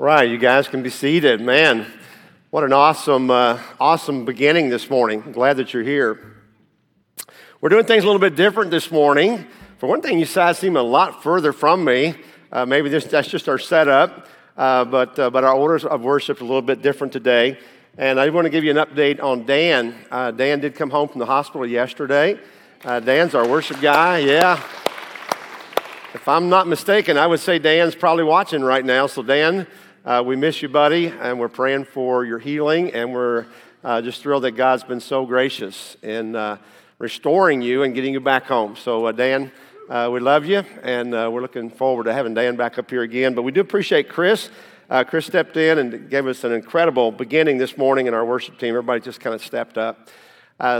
Right, you guys can be seated. Man, what an awesome, uh, awesome beginning this morning. I'm glad that you're here. We're doing things a little bit different this morning. For one thing, you guys seem a lot further from me. Uh, maybe this, that's just our setup, uh, but, uh, but our orders of worship are a little bit different today. And I want to give you an update on Dan. Uh, Dan did come home from the hospital yesterday. Uh, Dan's our worship guy, yeah. If I'm not mistaken, I would say Dan's probably watching right now. So, Dan, uh, we miss you, buddy, and we're praying for your healing, and we're uh, just thrilled that God's been so gracious in uh, restoring you and getting you back home. So, uh, Dan, uh, we love you, and uh, we're looking forward to having Dan back up here again. But we do appreciate Chris. Chris stepped in and gave us an incredible beginning this morning in our worship team. Everybody just kind of stepped up.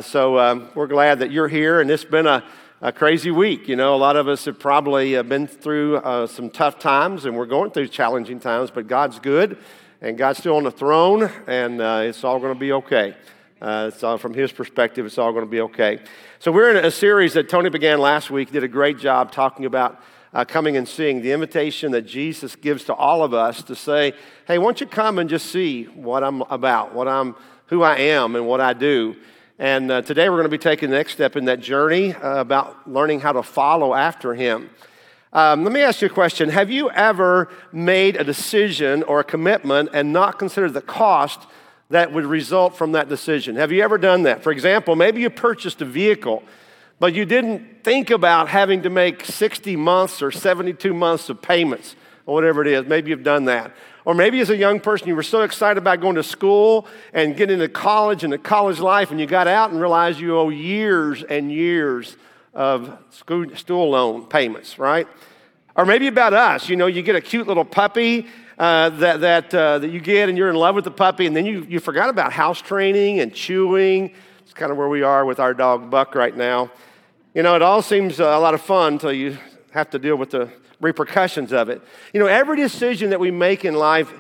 so um, we're glad that you're here, and it's been a a crazy week. You know, a lot of us have probably uh, been through uh, some tough times and we're going through challenging times, but God's good and God's still on the throne and uh, it's all going to be okay. Uh, it's all, from His perspective, it's all going to be okay. So, we're in a series that Tony began last week, did a great job talking about uh, coming and seeing, the invitation that Jesus gives to all of us to say, hey, why don't you come and just see what I'm about, what I'm, who I am, and what I do. And uh, today we're going to be taking the next step in that journey uh, about learning how to follow after him. Um, let me ask you a question. Have you ever made a decision or a commitment and not considered the cost that would result from that decision? Have you ever done that? For example, maybe you purchased a vehicle, but you didn't think about having to make 60 months or 72 months of payments or whatever it is. Maybe you've done that. Or maybe as a young person, you were so excited about going to school and getting into college and the college life, and you got out and realized you owe years and years of school loan payments, right? Or maybe about us, you know, you get a cute little puppy uh, that, that, uh, that you get and you're in love with the puppy, and then you, you forgot about house training and chewing. It's kind of where we are with our dog Buck right now. You know, it all seems a lot of fun until you have to deal with the repercussions of it. You know, every decision that we make in life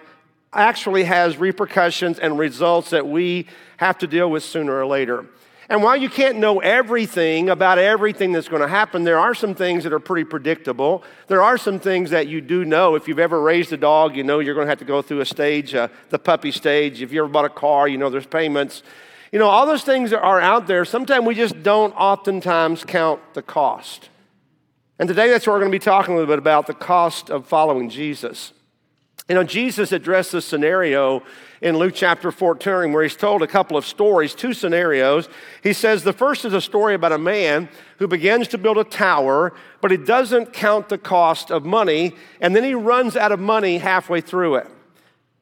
actually has repercussions and results that we have to deal with sooner or later. And while you can't know everything about everything that's going to happen, there are some things that are pretty predictable. There are some things that you do know. If you've ever raised a dog, you know you're going to have to go through a stage, uh, the puppy stage. If you ever bought a car, you know there's payments. You know, all those things are out there. Sometimes we just don't oftentimes count the cost. And today that's what we're going to be talking a little bit about the cost of following Jesus. You know, Jesus addressed this scenario in Luke chapter 14 where he's told a couple of stories, two scenarios. He says the first is a story about a man who begins to build a tower, but he doesn't count the cost of money, and then he runs out of money halfway through it.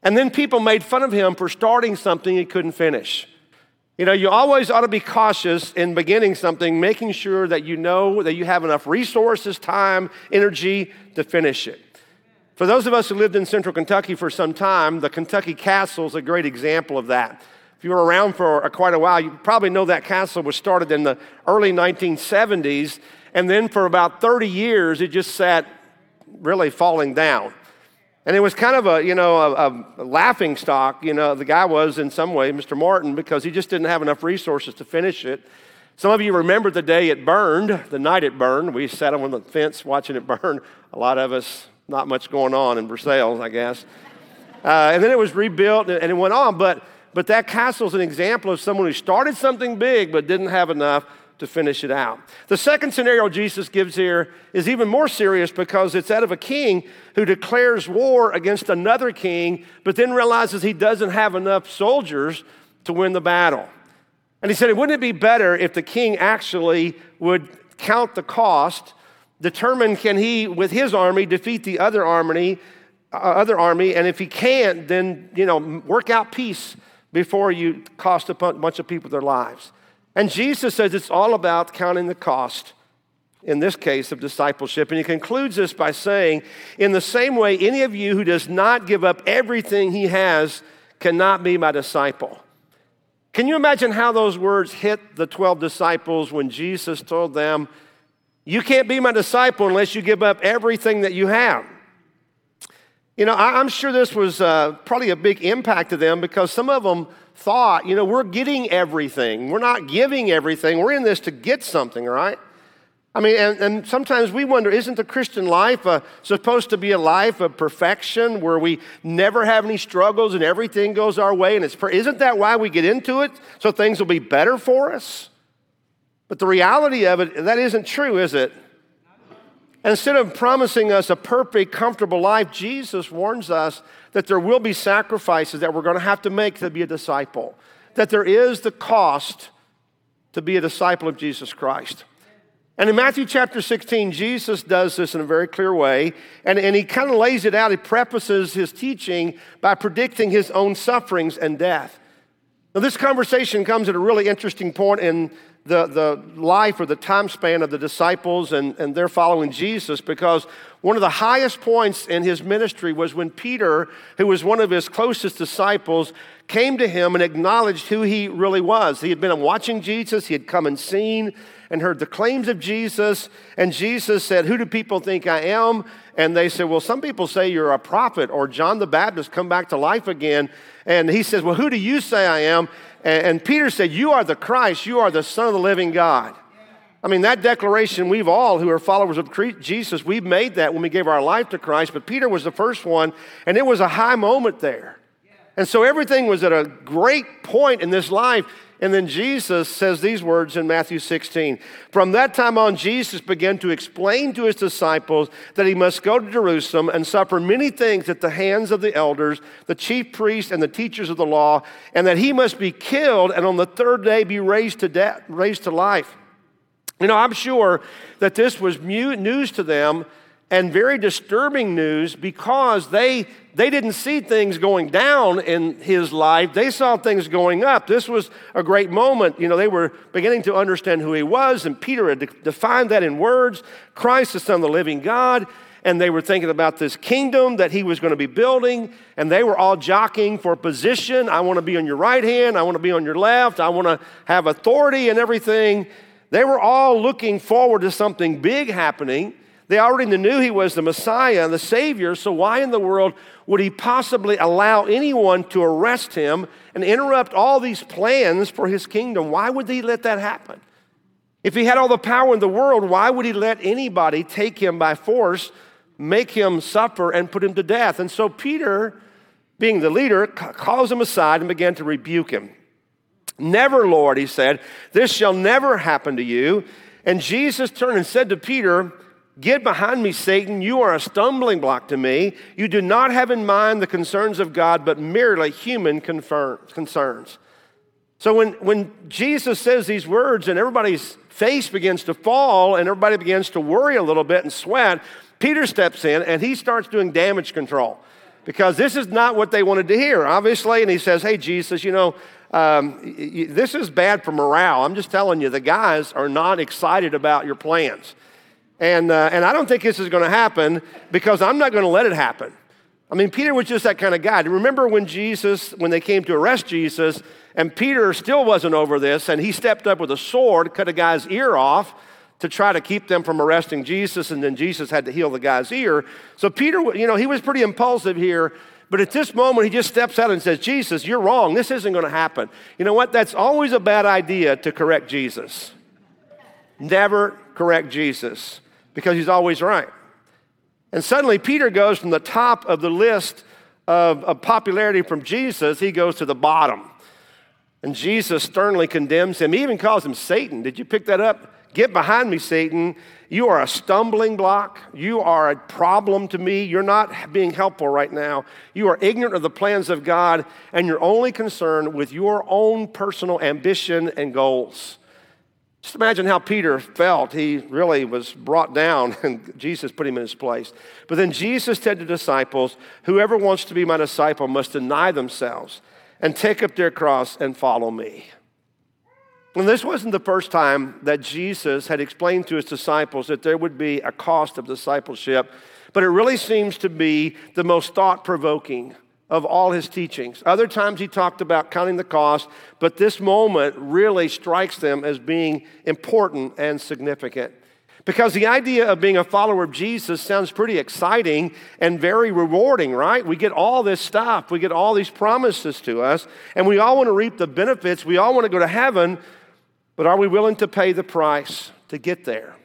And then people made fun of him for starting something he couldn't finish. You know, you always ought to be cautious in beginning something, making sure that you know that you have enough resources, time, energy to finish it. For those of us who lived in central Kentucky for some time, the Kentucky Castle is a great example of that. If you were around for quite a while, you probably know that castle was started in the early 1970s, and then for about 30 years, it just sat really falling down. And it was kind of a, you know, a, a, laughing stock, you know, the guy was in some way, Mr. Martin, because he just didn't have enough resources to finish it. Some of you remember the day it burned, the night it burned. We sat on the fence watching it burn. A lot of us, not much going on in Versailles, I guess. Uh, and then it was rebuilt and it went on. But, but that castle is an example of someone who started something big but didn't have enough to finish it out. The second scenario Jesus gives here is even more serious because it's that of a king who declares war against another king, but then realizes he doesn't have enough soldiers to win the battle. And he said, Wouldn't it be better if the king actually would count the cost, determine can he, with his army, defeat the other army, uh, other army, and if he can't, then you know, work out peace before you cost a bunch of people their lives. And Jesus says it's all about counting the cost, in this case of discipleship. And he concludes this by saying, In the same way, any of you who does not give up everything he has cannot be my disciple. Can you imagine how those words hit the 12 disciples when Jesus told them, You can't be my disciple unless you give up everything that you have? You know, I'm sure this was uh, probably a big impact to them because some of them thought, you know, we're getting everything. We're not giving everything. We're in this to get something, right? I mean, and, and, sometimes we wonder isn't the Christian life uh, supposed to be a life of perfection where we never have any struggles and everything goes our way? And it's, isn't that why we get into it? So things will be better for us? But the reality of it, that isn't true, is it? instead of promising us a perfect, comfortable life, Jesus warns us that there will be sacrifices that we're going to have to make to be a disciple, that there is the cost to be a disciple of Jesus Christ. And in Matthew chapter 16, Jesus does this in a very clear way, and, and he kind of lays it out. He prefaces his teaching by predicting his own sufferings and death. Now, this conversation comes at a really interesting point in the, the life or the time span of the disciples and, and their following Jesus because one of the highest points in his ministry was when Peter, who was one of his closest disciples, came to him and acknowledged who he really was. He had been watching Jesus, he had come and seen and heard the claims of Jesus. And Jesus said, Who do people think I am? And they said, Well, some people say you're a prophet or John the Baptist come back to life again. And he says, Well, who do you say I am? And, and Peter said, You are the Christ, you are the Son of the living God. I mean, that declaration, we've all who are followers of Jesus, we've made that when we gave our life to Christ, but Peter was the first one, and it was a high moment there. And so everything was at a great point in this life. And then Jesus says these words in Matthew 16. From that time on, Jesus began to explain to his disciples that he must go to Jerusalem and suffer many things at the hands of the elders, the chief priests, and the teachers of the law, and that he must be killed and on the third day be raised to death, raised to life. You know, I'm sure that this was news to them and very disturbing news because they, they didn't see things going down in his life. They saw things going up. This was a great moment. You know, they were beginning to understand who he was, and Peter had defined that in words Christ, the Son of the living God. And they were thinking about this kingdom that he was going to be building, and they were all jockeying for position. I want to be on your right hand, I want to be on your left, I want to have authority and everything. They were all looking forward to something big happening. They already knew he was the Messiah, and the Savior, so why in the world would he possibly allow anyone to arrest him and interrupt all these plans for his kingdom? Why would he let that happen? If he had all the power in the world, why would he let anybody take him by force, make him suffer, and put him to death? And so Peter, being the leader, calls him aside and began to rebuke him. Never, Lord, he said, this shall never happen to you. And Jesus turned and said to Peter, Get behind me, Satan. You are a stumbling block to me. You do not have in mind the concerns of God, but merely human concerns. So when, when Jesus says these words and everybody's face begins to fall and everybody begins to worry a little bit and sweat, Peter steps in and he starts doing damage control because this is not what they wanted to hear, obviously. And he says, Hey, Jesus, you know, um, this is bad for morale. I'm just telling you, the guys are not excited about your plans. And, uh, and I don't think this is going to happen because I'm not going to let it happen. I mean, Peter was just that kind of guy. Remember when Jesus, when they came to arrest Jesus, and Peter still wasn't over this, and he stepped up with a sword, cut a guy's ear off to try to keep them from arresting Jesus, and then Jesus had to heal the guy's ear. So Peter, you know, he was pretty impulsive here. But at this moment, he just steps out and says, Jesus, you're wrong. This isn't going to happen. You know what? That's always a bad idea to correct Jesus. Never correct Jesus because he's always right. And suddenly, Peter goes from the top of the list of, of, popularity from Jesus, he goes to the bottom. And Jesus sternly condemns him. He even calls him Satan. Did you pick that up? Get behind me, Satan. You are a stumbling block. You are a problem to me. You're not being helpful right now. You are ignorant of the plans of God, and you're only concerned with your own personal ambition and goals. Just imagine how Peter felt. He really was brought down, and Jesus put him in his place. But then Jesus said to disciples, Whoever wants to be my disciple must deny themselves and take up their cross and follow me. And this wasn't the first time that Jesus had explained to his disciples that there would be a cost of discipleship, but it really seems to be the most thought provoking of all his teachings. Other times he talked about counting the cost, but this moment really strikes them as being important and significant. Because the idea of being a follower of Jesus sounds pretty exciting and very rewarding, right? We get all this stuff, we get all these promises to us, and we all want to reap the benefits, we all want to go to heaven, but are we willing to pay the price to get there?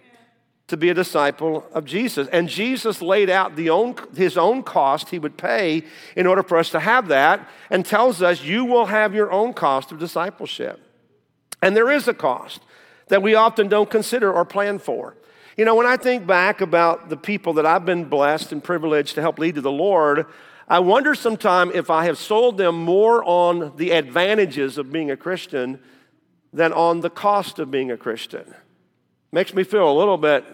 To be a disciple of Jesus. And Jesus laid out the own, his own cost he would pay in order for us to have that and tells us you will have your own cost of discipleship. And there is a cost that we often don't consider or plan for. You know, when I think back about the people that I've been blessed and privileged to help lead to the Lord, I wonder sometimes if I have sold them more on the advantages of being a Christian than on the cost of being a Christian. Makes me feel a little bit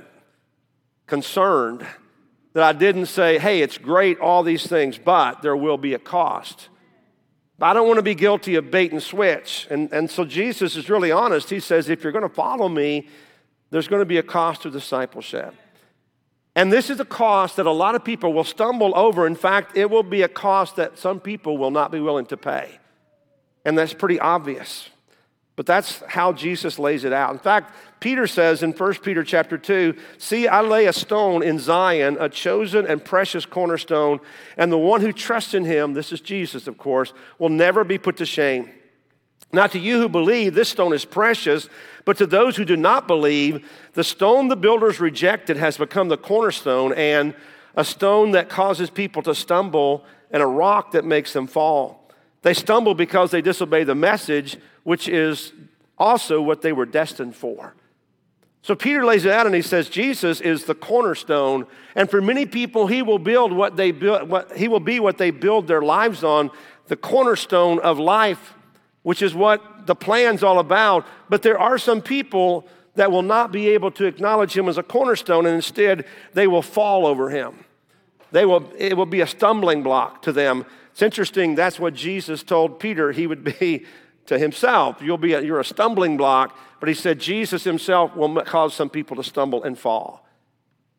concerned that I didn't say, hey, it's great, all these things, but there will be a cost. But I don't want to be guilty of bait and switch. And, and so Jesus is really honest. He says, if you're going to follow me, there's going to be a cost of discipleship. And this is a cost that a lot of people will stumble over. In fact, it will be a cost that some people will not be willing to pay. And that's pretty obvious. But that's how Jesus lays it out. In fact, Peter says in 1 Peter chapter 2, See, I lay a stone in Zion, a chosen and precious cornerstone, and the one who trusts in him, this is Jesus, of course, will never be put to shame. Now, to you who believe, this stone is precious, but to those who do not believe, the stone the builders rejected has become the cornerstone and a stone that causes people to stumble and a rock that makes them fall. They stumble because they disobey the message, which is also what they were destined for. So Peter lays it out and he says Jesus is the cornerstone, and for many people he will build what they build. What, he will be what they build their lives on, the cornerstone of life, which is what the plan's all about. But there are some people that will not be able to acknowledge him as a cornerstone, and instead they will fall over him. They will, it will be a stumbling block to them. It's interesting, that's what Jesus told Peter he would be to himself. You'll be a, you're a stumbling block, but he said Jesus himself will cause some people to stumble and fall.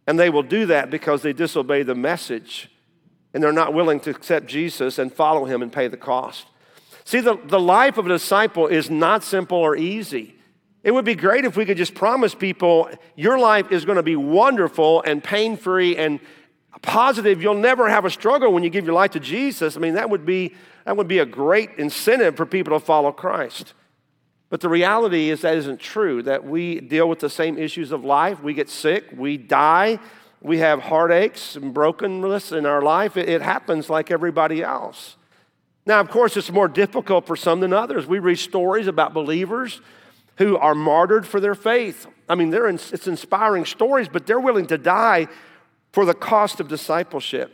And they will do that because they disobey the message and they're not willing to accept Jesus and follow him and pay the cost. See, the, the life of a disciple is not simple or easy. It would be great if we could just promise people your life is going to be wonderful and pain free and positive. You'll never have a struggle when you give your life to Jesus. I mean, that would be that would be a great incentive for people to follow Christ. But the reality is that isn't true, that we deal with the same issues of life. We get sick, we die, we have heartaches and brokenness in our life. It, it happens like everybody else. Now, of course, it's more difficult for some than others. We read stories about believers who are martyred for their faith. I mean, in, it's inspiring stories, but they're willing to die for the cost of discipleship.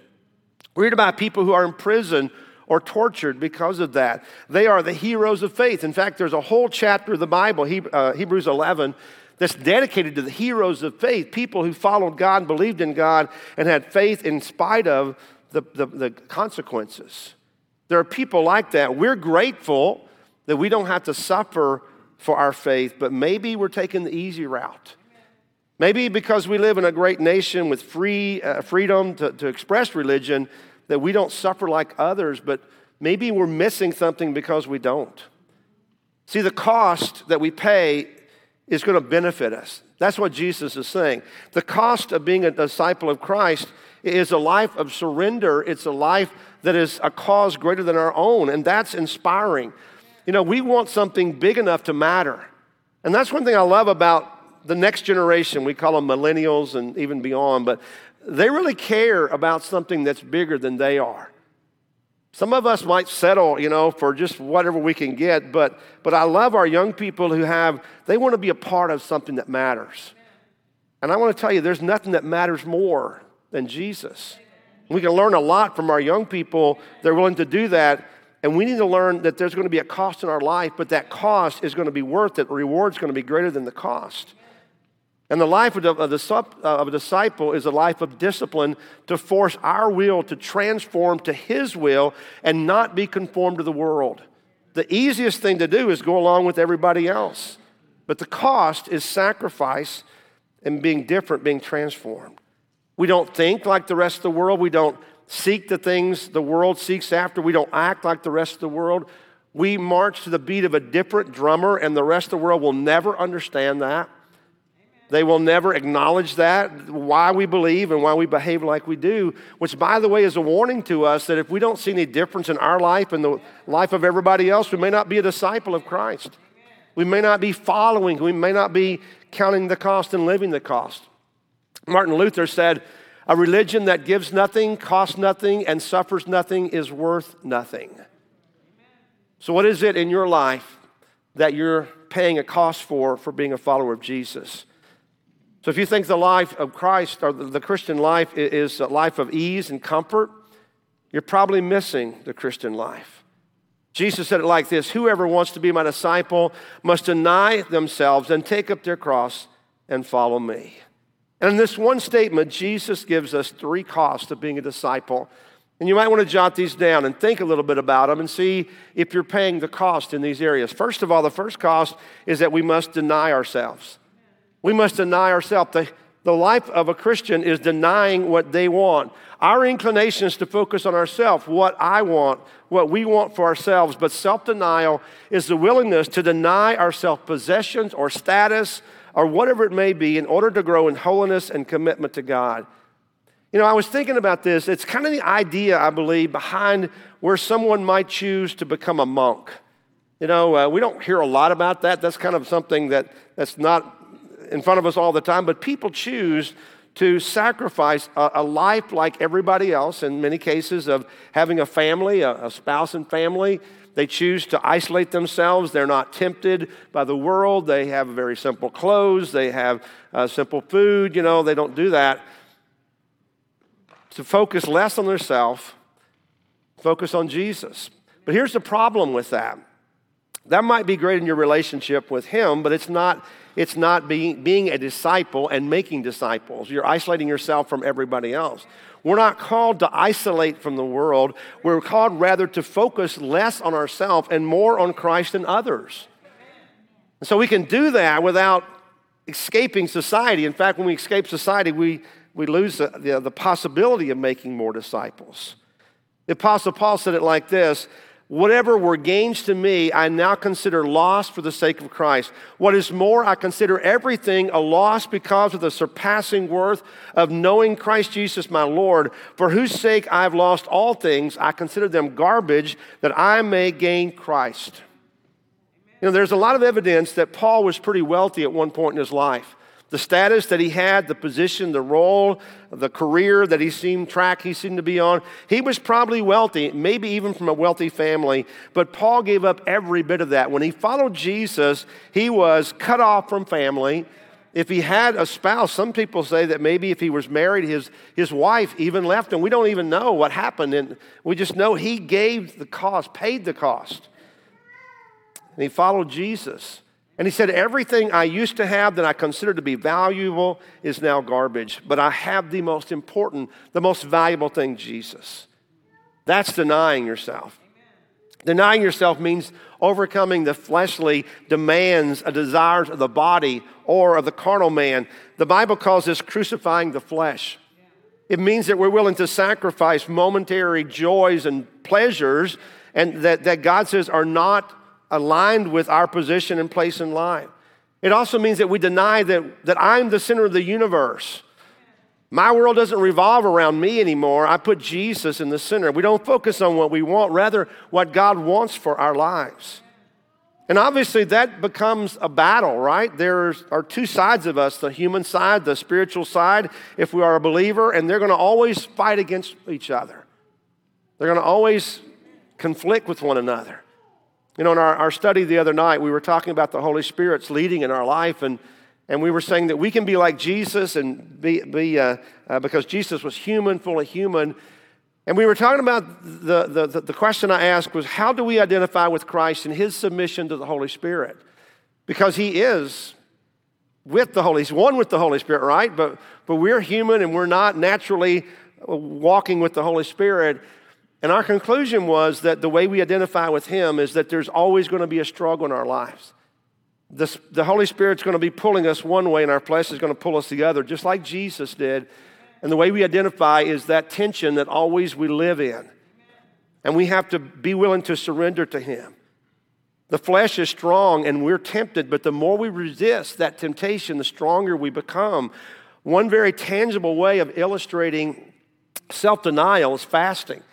We read about people who are in prison or tortured because of that. They are the heroes of faith. In fact, there's a whole chapter of the Bible, uh, Hebrews 11, that's dedicated to the heroes of faith, people who followed God believed in God and had faith in spite of the, the, the consequences. There are people like that. We're grateful that we don't have to suffer for our faith, but maybe we're taking the easy route. Maybe because we live in a great nation with free uh, freedom to, to express religion, that we don't suffer like others, but maybe we're missing something because we don't. See, the cost that we pay is going to benefit us. That's what Jesus is saying. The cost of being a disciple of Christ is a life of surrender, it's a life that is a cause greater than our own, and that's inspiring. You know, we want something big enough to matter. And that's one thing I love about the next generation. We call them millennials and even beyond, but they really care about something that's bigger than they are. Some of us might settle, you know, for just whatever we can get, but, but I love our young people who have, they want to be a part of something that matters. And I want to tell you, there's nothing that matters more than Jesus. We can learn a lot from our young people. They're willing to do that. And we need to learn that there's going to be a cost in our life, but that cost is going to be worth it. The reward is going to be greater than the cost. And the life of, uh, of a disciple is a life of discipline to force our will to transform to His will and not be conformed to the world. The easiest thing to do is go along with everybody else. But the cost is sacrifice and being different, being transformed. We don't think like the rest of the world. We don't seek the things the world seeks after. We don't act like the rest of the world. We march to the beat of a different drummer, and the rest of the world will never understand that. They will never acknowledge that, why we believe and why we behave like we do, which, by the way, is a warning to us that if we don't see any difference in our life and the life of everybody else, we may not be a disciple of Christ. We may not be following, we may not be counting the cost and living the cost. Martin Luther said, A religion that gives nothing, costs nothing, and suffers nothing is worth nothing. So, what is it in your life that you're paying a cost for for being a follower of Jesus? So, if you think the life of Christ or the Christian life is a life of ease and comfort, you're probably missing the Christian life. Jesus said it like this Whoever wants to be my disciple must deny themselves and take up their cross and follow me. And in this one statement, Jesus gives us three costs of being a disciple. And you might want to jot these down and think a little bit about them and see if you're paying the cost in these areas. First of all, the first cost is that we must deny ourselves. We must deny ourselves. The, the life of a Christian is denying what they want. Our inclination is to focus on ourselves, what I want, what we want for ourselves. But self denial is the willingness to deny our self possessions or status or whatever it may be in order to grow in holiness and commitment to God. You know, I was thinking about this. It's kind of the idea, I believe, behind where someone might choose to become a monk. You know, uh, we don't hear a lot about that. That's kind of something that, that's not in front of us all the time, but people choose to sacrifice a, a life like everybody else, in many cases, of having a family, a, a spouse and family. They choose to isolate themselves. They're not tempted by the world. They have very simple clothes. They have uh, simple food. You know, they don't do that to focus less on themselves, focus on Jesus. But here's the problem with that. That might be great in your relationship with Him, but it's not, it's not being, being a disciple and making disciples. You're isolating yourself from everybody else. We're not called to isolate from the world. We're called rather to focus less on ourselves and more on Christ and others. And so we can do that without escaping society. In fact, when we escape society, we we lose the, the, the possibility of making more disciples. The Apostle Paul said it like this Whatever were gains to me, I now consider loss for the sake of Christ. What is more, I consider everything a loss because of the surpassing worth of knowing Christ Jesus my Lord, for whose sake I have lost all things. I consider them garbage that I may gain Christ. You know, there's a lot of evidence that Paul was pretty wealthy at one point in his life the status that he had, the position, the role, the career that he seemed track he seemed to be on. He was probably wealthy, maybe even from a wealthy family, but Paul gave up every bit of that. When he followed Jesus, he was cut off from family. If he had a spouse, some people say that maybe if he was married, his, his wife even left him. We don't even know what happened. And we just know he gave the cost, paid the cost. And he followed Jesus. And he said, Everything I used to have that I considered to be valuable is now garbage, but I have the most important, the most valuable thing, Jesus. That's denying yourself. Denying yourself means overcoming the fleshly demands and desires of the body or of the carnal man. The Bible calls this crucifying the flesh. It means that we're willing to sacrifice momentary joys and pleasures and that, that God says are not aligned with our position and place in life. It also means that we deny that, that I'm the center of the universe. My world doesn't revolve around me anymore. I put Jesus in the center. We don't focus on what we want, rather, what God wants for our lives. And obviously, that becomes a battle, right? There are two sides of us the human side, the spiritual side, if we are a believer, and they're going to always fight against each other. They're going to always conflict with one another. You know, in our, our study the other night, we were talking about the Holy Spirit's leading in our life, and, and we were saying that we can be like Jesus and be, be uh, uh, because Jesus was human, fully human. And we were talking about the, the, the question I asked was how do we identify with Christ and his submission to the Holy Spirit? Because he is with the Holy, he's one with the Holy Spirit, right? But, but we're human and we're not naturally walking with the Holy Spirit. And our conclusion was that the way we identify with Him is that there's always going to be a struggle in our lives. The, the Holy Spirit's going to be pulling us one way, and our flesh is going to pull us the other, just like Jesus did. And the way we identify is that tension that always we live in. And we have to be willing to surrender to Him. The flesh is strong and we're tempted, but the more we resist that temptation, the stronger we become. One very tangible way of illustrating self denial is fasting.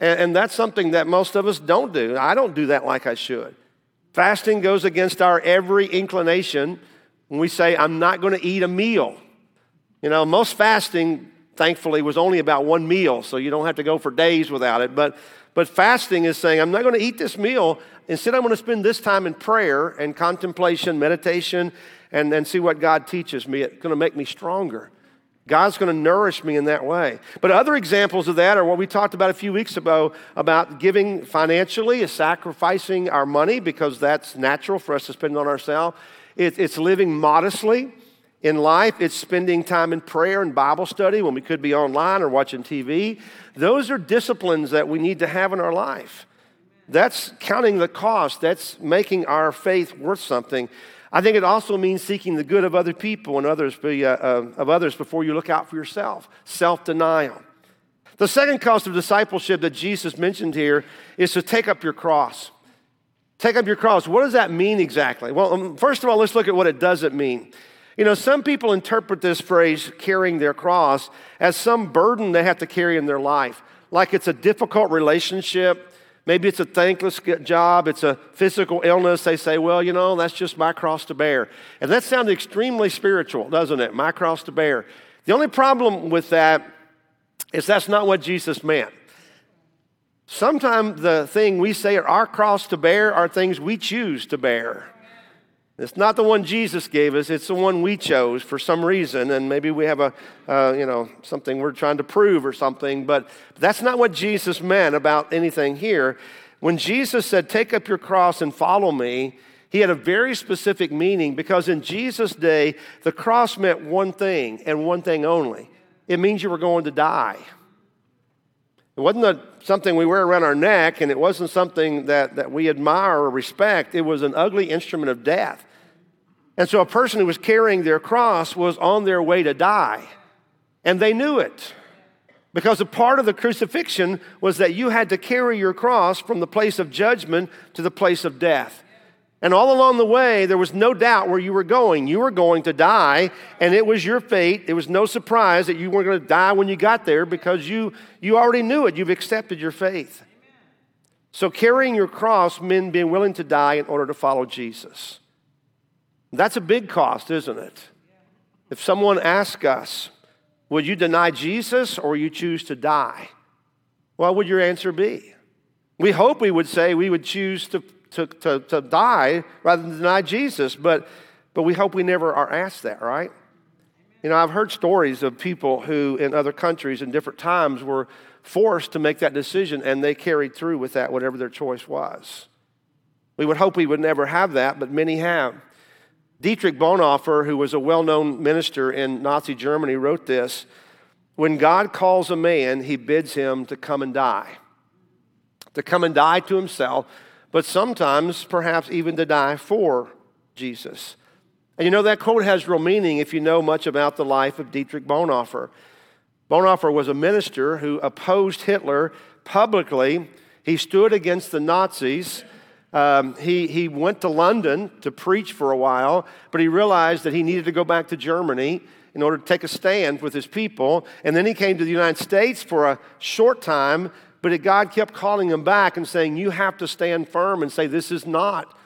And, and that's something that most of us don't do. I don't do that like I should. Fasting goes against our every inclination when we say, I'm not going to eat a meal. You know, most fasting, thankfully, was only about one meal, so you don't have to go for days without it. But, but fasting is saying, I'm not going to eat this meal. Instead, I'm going to spend this time in prayer and contemplation, meditation, and, and see what God teaches me. It's going to make me stronger. God's going to nourish me in that way. But other examples of that are what we talked about a few weeks ago about giving financially, sacrificing our money because that's natural for us to spend on ourselves. It, it's living modestly in life. It's spending time in prayer and Bible study when we could be online or watching TV. Those are disciplines that we need to have in our life. That's counting the cost. That's making our faith worth something. I think it also means seeking the good of other people and others, uh, uh, of others before you look out for yourself. Self denial. The second cost of discipleship that Jesus mentioned here is to take up your cross. Take up your cross. What does that mean exactly? Well, um, first of all, let's look at what it doesn't mean. You know, some people interpret this phrase, carrying their cross, as some burden they have to carry in their life, like it's a difficult relationship Maybe it's a thankless job, it's a physical illness. They say, well, you know, that's just my cross to bear. And that sounds extremely spiritual, doesn't it? My cross to bear. The only problem with that is that's not what Jesus meant. Sometimes the thing we say are our cross to bear are things we choose to bear. It's not the one Jesus gave us, it's the one we chose for some reason. And maybe we have a, uh, you know, something we're trying to prove or something, but that's not what Jesus meant about anything here. When Jesus said, Take up your cross and follow me, he had a very specific meaning because in Jesus' day, the cross meant one thing and one thing only it means you were going to die. It wasn't a, something we wear around our neck, and it wasn't something that, that we admire or respect. It was an ugly instrument of death. And so a person who was carrying their cross was on their way to die, and they knew it. Because a part of the crucifixion was that you had to carry your cross from the place of judgment to the place of death. And all along the way, there was no doubt where you were going. You were going to die, and it was your fate. It was no surprise that you were going to die when you got there because you, you already knew it. You've accepted your faith. So, carrying your cross meant being willing to die in order to follow Jesus. That's a big cost, isn't it? If someone asks us, Would you deny Jesus or you choose to die? What would your answer be? We hope we would say we would choose to to, to, to die rather than deny Jesus. But, but we hope we never are asked that, right? You know, I've heard stories of people who in other countries in different times were forced to make that decision and they carried through with that, whatever their choice was. We would hope we would never have that, but many have. Dietrich Bonhoeffer, who was a well known minister in Nazi Germany, wrote this When God calls a man, he bids him to come and die, to come and die to himself but sometimes perhaps even to die for Jesus. And you know, that quote has real meaning if you know much about the life of Dietrich Bonhoeffer. Bonhoeffer was a minister who opposed Hitler publicly. He stood against the Nazis. Um, he, he went to London to preach for a while, but he realized that he needed to go back to Germany in order to take a stand with his people. And then he came to the United States for a short time but God kept calling him back and saying, You have to stand firm and say, This is not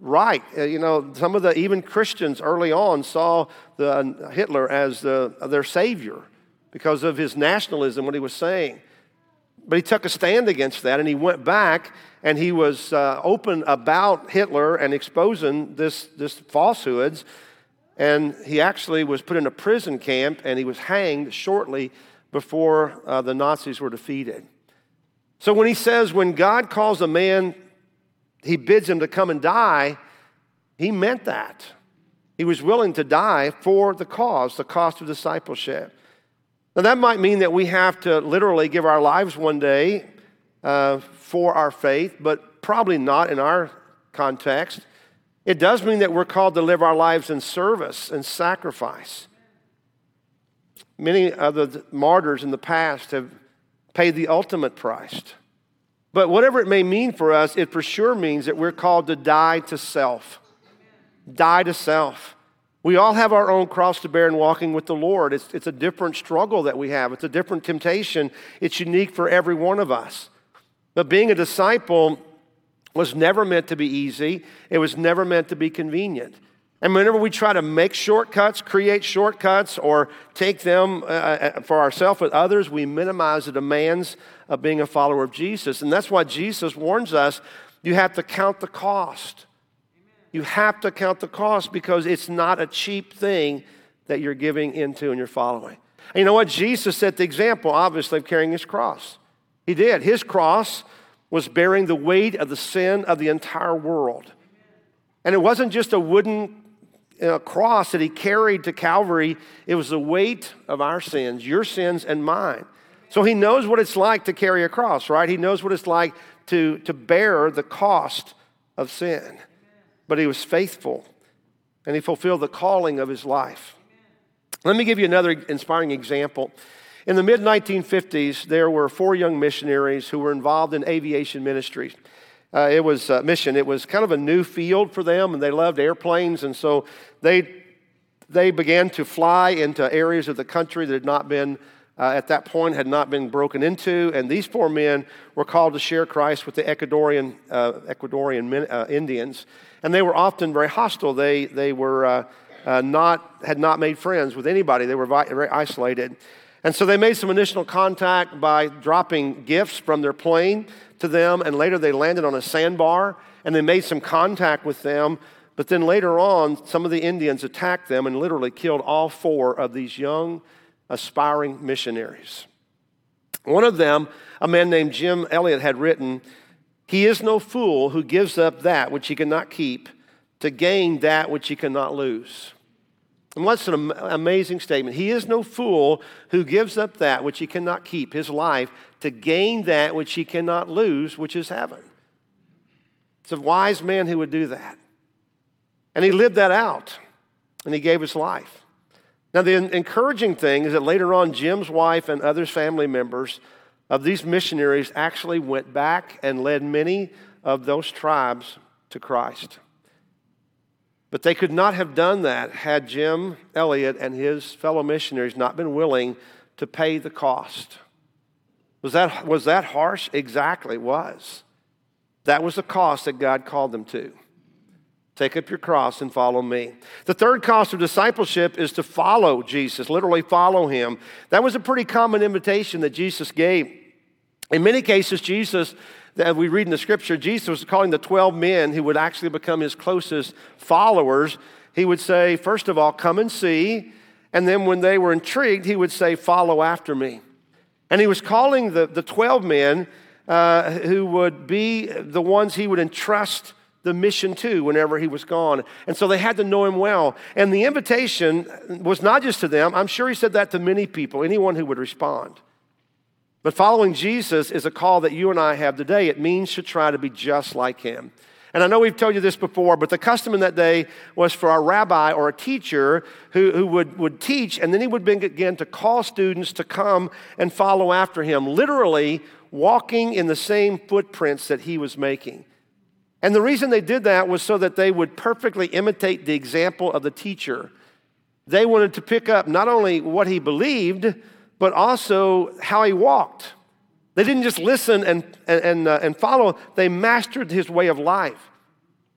right. Uh, you know, some of the even Christians early on saw the, uh, Hitler as the, their savior because of his nationalism, what he was saying. But he took a stand against that and he went back and he was uh, open about Hitler and exposing this, this falsehoods. And he actually was put in a prison camp and he was hanged shortly before uh, the Nazis were defeated. So when he says, when God calls a man, he bids him to come and die, he meant that. He was willing to die for the cause, the cost of discipleship. Now, that might mean that we have to literally give our lives one day uh, for our faith, but probably not in our context. It does mean that we're called to live our lives in service and sacrifice. Many of the martyrs in the past have paid the ultimate price. But whatever it may mean for us, it for sure means that we're called to die to self. Die to self. We all have our own cross to bear in walking with the Lord. It's, it's a different struggle that we have, it's a different temptation. It's unique for every one of us. But being a disciple was never meant to be easy, it was never meant to be convenient. And whenever we try to make shortcuts, create shortcuts, or take them uh, uh for ourselves with others, we minimize the demands of being a follower of Jesus. And that's why Jesus warns us you have to count the cost. You have to count the cost because it's not a cheap thing that you're giving into and you're following. And you know what? Jesus set the example, obviously, of carrying his cross. He did. His cross was bearing the weight of the sin of the entire world. And it wasn't just a wooden cross that he carried to Calvary, it was the weight of our sins, your sins and mine. So he knows what it's like to carry a cross, right? He knows what it's like to, to bear the cost of sin. But he was faithful and he fulfilled the calling of his life. Let me give you another inspiring example. In the mid 1950s, there were four young missionaries who were involved in aviation ministries. Uh, it was a mission. It was kind of a new field for them, and they loved airplanes, and so they they began to fly into areas of the country that had not been uh, at that point had not been broken into, and these four men were called to share Christ with the Ecuadorian uh, Ecuadorian men, uh, Indians, and they were often very hostile. They they were uh, uh, not, had not made friends with anybody. They were very isolated. And so they made some initial contact by dropping gifts from their plane to them, and later they landed on a sandbar and they made some contact with them. But then later on, some of the Indians attacked them and literally killed all four of these young, aspiring missionaries. One of them, a man named Jim Elliot, had written, He is no fool who gives up that which he cannot keep to gain that which he cannot lose. And what's an amazing statement? He is no fool who gives up that which he cannot keep, his life, to gain that which he cannot lose, which is heaven. It's a wise man who would do that. And he lived that out, and he gave his life. Now, the encouraging thing is that later on, Jim's wife and others family members of these missionaries actually went back and led many of those tribes to Christ. But they could not have done that had Jim Elliot and his fellow missionaries not been willing to pay the cost. Was that, was that harsh? Exactly, was. That was the cost that God called them to. Take up your cross and follow me. The third cost of discipleship is to follow Jesus, literally follow him. That was a pretty common invitation that Jesus gave. In many cases, Jesus that we read in the scripture, Jesus was calling the 12 men who would actually become his closest followers. He would say, first of all, come and see. And then when they were intrigued, he would say, follow after me. And he was calling the, the 12 men uh, who would be the ones he would entrust the mission to whenever he was gone. And so they had to know him well. And the invitation was not just to them, I'm sure he said that to many people, anyone who would respond. But following Jesus is a call that you and I have today. It means to try to be just like him. And I know we've told you this before, but the custom in that day was for a rabbi or a teacher who, who would, would teach, and then he would begin to call students to come and follow after him, literally walking in the same footprints that he was making. And the reason they did that was so that they would perfectly imitate the example of the teacher. They wanted to pick up not only what he believed, but also how he walked. They didn't just listen and, and, uh, and follow, they mastered his way of life.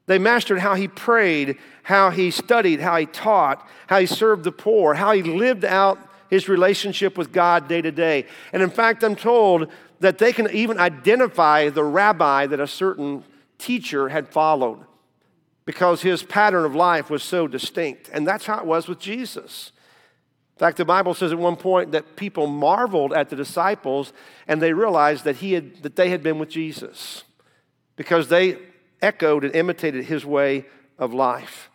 They mastered how he prayed, how he studied, how he taught, how he served the poor, how he lived out his relationship with God day to day. And in fact, I'm told that they can even identify the rabbi that a certain teacher had followed because his pattern of life was so distinct. And that's how it was with Jesus. In fact, the Bible says at one point that people marveled at the disciples and they realized that, he had, that they had been with Jesus because they echoed and imitated his way of life.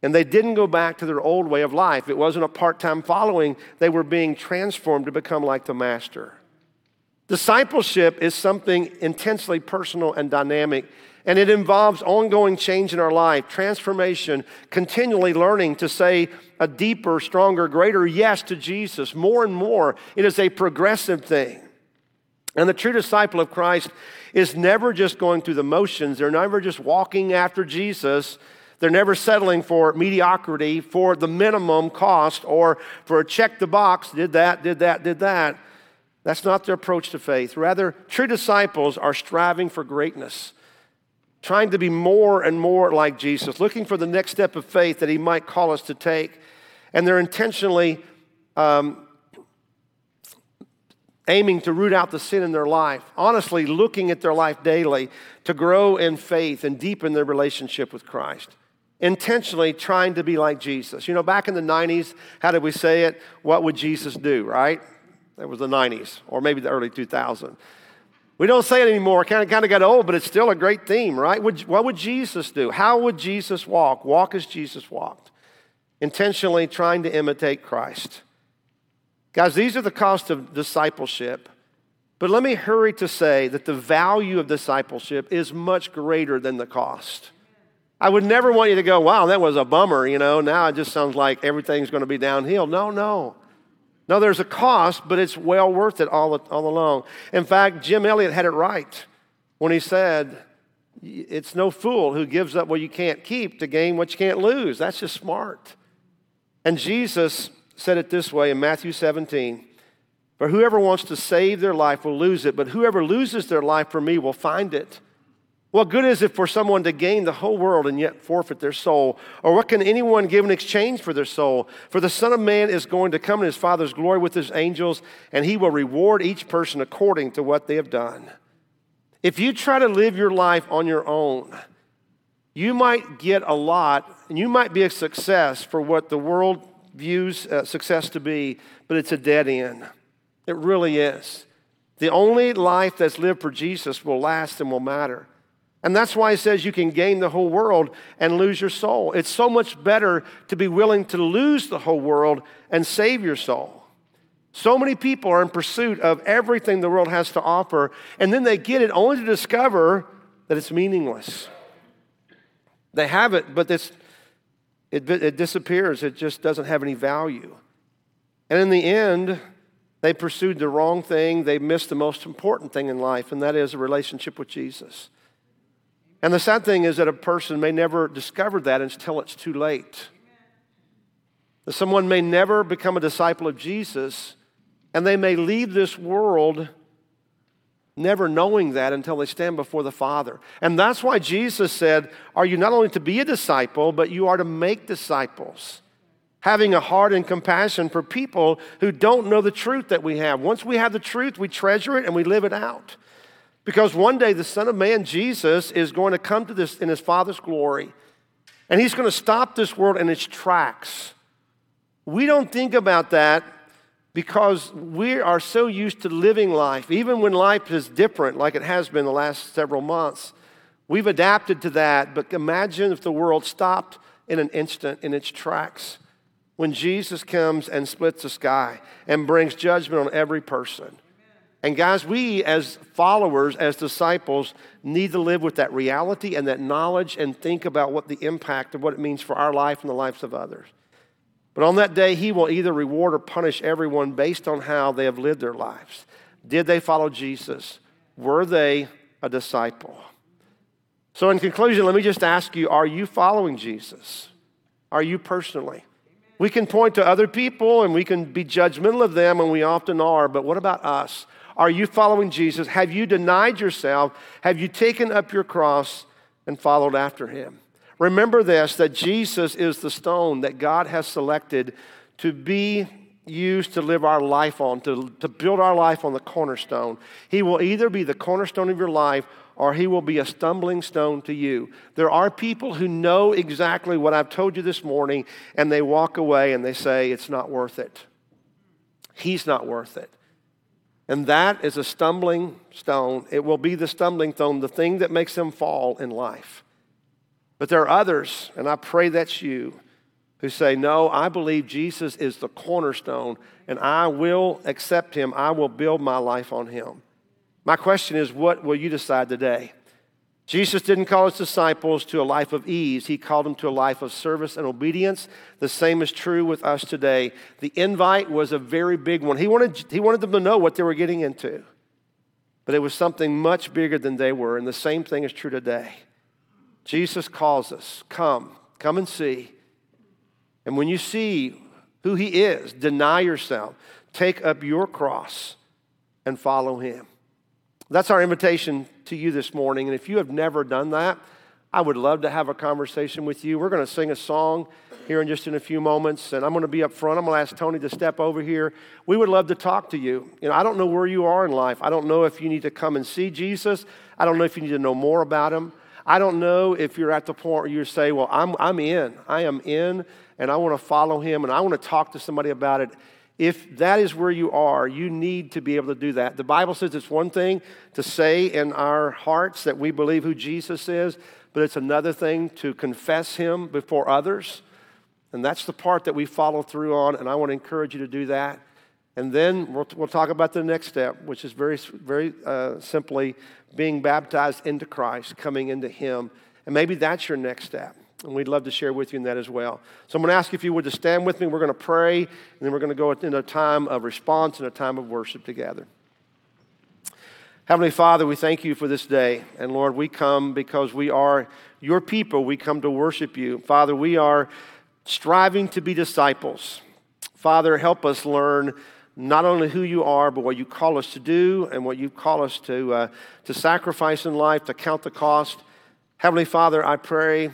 And they didn't go back to their old way of life. It wasn't a part time following, they were being transformed to become like the Master. Discipleship is something intensely personal and dynamic and it involves ongoing change in our life, transformation, continually learning to say a deeper, stronger, greater yes to Jesus more and more. It is a progressive thing. And the true disciple of Christ is never just going through the motions, they're never just walking after Jesus. They're never settling for mediocrity, for the minimum cost, or for a check the box, did that, did that, did that. That's not their approach to faith. Rather, true disciples are striving for greatness trying to be more and more like Jesus, looking for the next step of faith that He might call us to take. And they're intentionally um, aiming to root out the sin in their life, honestly, looking at their life daily to grow in faith and deepen their relationship with Christ. Intentionally trying to be like Jesus. You know, back in the 90s, how did we say it? What would Jesus do, right? That was the 90s, or maybe the early 2000s. We don't say it anymore. Kind of, kind of got old, but it's still a great theme, right? what would Jesus do? How would Jesus walk? Walk as Jesus walked, intentionally trying to imitate Christ. Guys, these are the costs of discipleship. But let me hurry to say that the value of discipleship is much greater than the cost. I would never want you to go, wow, that was a bummer, you know, now it just sounds like everything's going to be downhill. No, no. No, there's a cost, but it's well worth it all, all along. In fact, Jim Elliot had it right when he said, It's no fool who gives up what you can't keep to gain what you can't lose. That's just smart. And Jesus said it this way in Matthew 17 For whoever wants to save their life will lose it, but whoever loses their life for me will find it. What good is it for someone to gain the whole world and yet forfeit their soul? Or what can anyone give in exchange for their soul? For the Son of Man is going to come in his Father's glory with his angels, and he will reward each person according to what they have done. If you try to live your life on your own, you might get a lot, and you might be a success for what the world views uh, success to be, but it's a dead end. It really is. The only life that's lived for Jesus will last and will matter. And that's why he says you can gain the whole world and lose your soul. It's so much better to be willing to lose the whole world and save your soul. So many people are in pursuit of everything the world has to offer, and then they get it only to discover that it's meaningless. They have it, but it's, it, it disappears. It just doesn't have any value. And in the end, they pursued the wrong thing. They missed the most important thing in life, and that is a relationship with Jesus. And the sad thing is that a person may never discover that until it's too late. That someone may never become a disciple of Jesus, and they may leave this world never knowing that until they stand before the Father. And that's why Jesus said, Are you not only to be a disciple, but you are to make disciples? Having a heart and compassion for people who don't know the truth that we have. Once we have the truth, we treasure it and we live it out. Because one day the Son of Man, Jesus, is going to come to this in his Father's glory. And he's going to stop this world in its tracks. We don't think about that because we are so used to living life, even when life is different, like it has been the last several months. We've adapted to that, but imagine if the world stopped in an instant in its tracks when Jesus comes and splits the sky and brings judgment on every person. And guys, we as followers, as disciples, need to live with that reality and that knowledge and think about what the impact of what it means for our life and the lives of others. But on that day, he will either reward or punish everyone based on how they have lived their lives. Did they follow Jesus? Were they a disciple? So, in conclusion, let me just ask you are you following Jesus? Are you personally? We can point to other people and we can be judgmental of them, and we often are, but what about us? Are you following Jesus? Have you denied yourself? Have you taken up your cross and followed after him? Remember this that Jesus is the stone that God has selected to be used to live our life on, to, to build our life on the cornerstone. He will either be the cornerstone of your life or he will be a stumbling stone to you. There are people who know exactly what I've told you this morning and they walk away and they say, It's not worth it. He's not worth it. And that is a stumbling stone. It will be the stumbling stone, the thing that makes them fall in life. But there are others, and I pray that's you, who say, No, I believe Jesus is the cornerstone, and I will accept him. I will build my life on him. My question is, what will you decide today? Jesus didn't call his disciples to a life of ease. He called them to a life of service and obedience. The same is true with us today. The invite was a very big one. He wanted, he wanted them to know what they were getting into, but it was something much bigger than they were. And the same thing is true today. Jesus calls us come, come and see. And when you see who he is, deny yourself, take up your cross, and follow him. That's our invitation to you this morning. And if you have never done that, I would love to have a conversation with you. We're going to sing a song here in just in a few moments, and I'm going to be up front. I'm going to ask Tony to step over here. We would love to talk to you. You know, I don't know where you are in life. I don't know if you need to come and see Jesus. I don't know if you need to know more about him. I don't know if you're at the point where you say, Well, I'm, I'm in. I am in, and I want to follow him, and I want to talk to somebody about it. If that is where you are, you need to be able to do that. The Bible says it's one thing to say in our hearts that we believe who Jesus is, but it's another thing to confess him before others. And that's the part that we follow through on, and I want to encourage you to do that. And then we'll, we'll talk about the next step, which is very, very uh, simply being baptized into Christ, coming into Him. And maybe that's your next step. And we'd love to share with you in that as well. So I'm going to ask if you would to stand with me. We're going to pray, and then we're going to go into a time of response and a time of worship together. Heavenly Father, we thank you for this day. And Lord, we come because we are your people. We come to worship you. Father, we are striving to be disciples. Father, help us learn not only who you are, but what you call us to do and what you call us to, uh, to sacrifice in life, to count the cost. Heavenly Father, I pray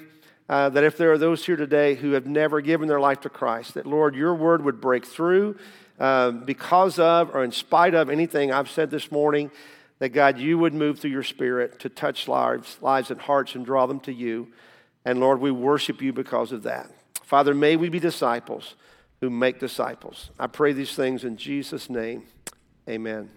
uh, that if there are those here today who have never given their life to Christ, that Lord, your word would break through uh, because of or in spite of anything I've said this morning, that God, you would move through your spirit to touch lives, lives and hearts and draw them to you. And Lord, we worship you because of that. Father, may we be disciples who make disciples. I pray these things in Jesus' name. Amen.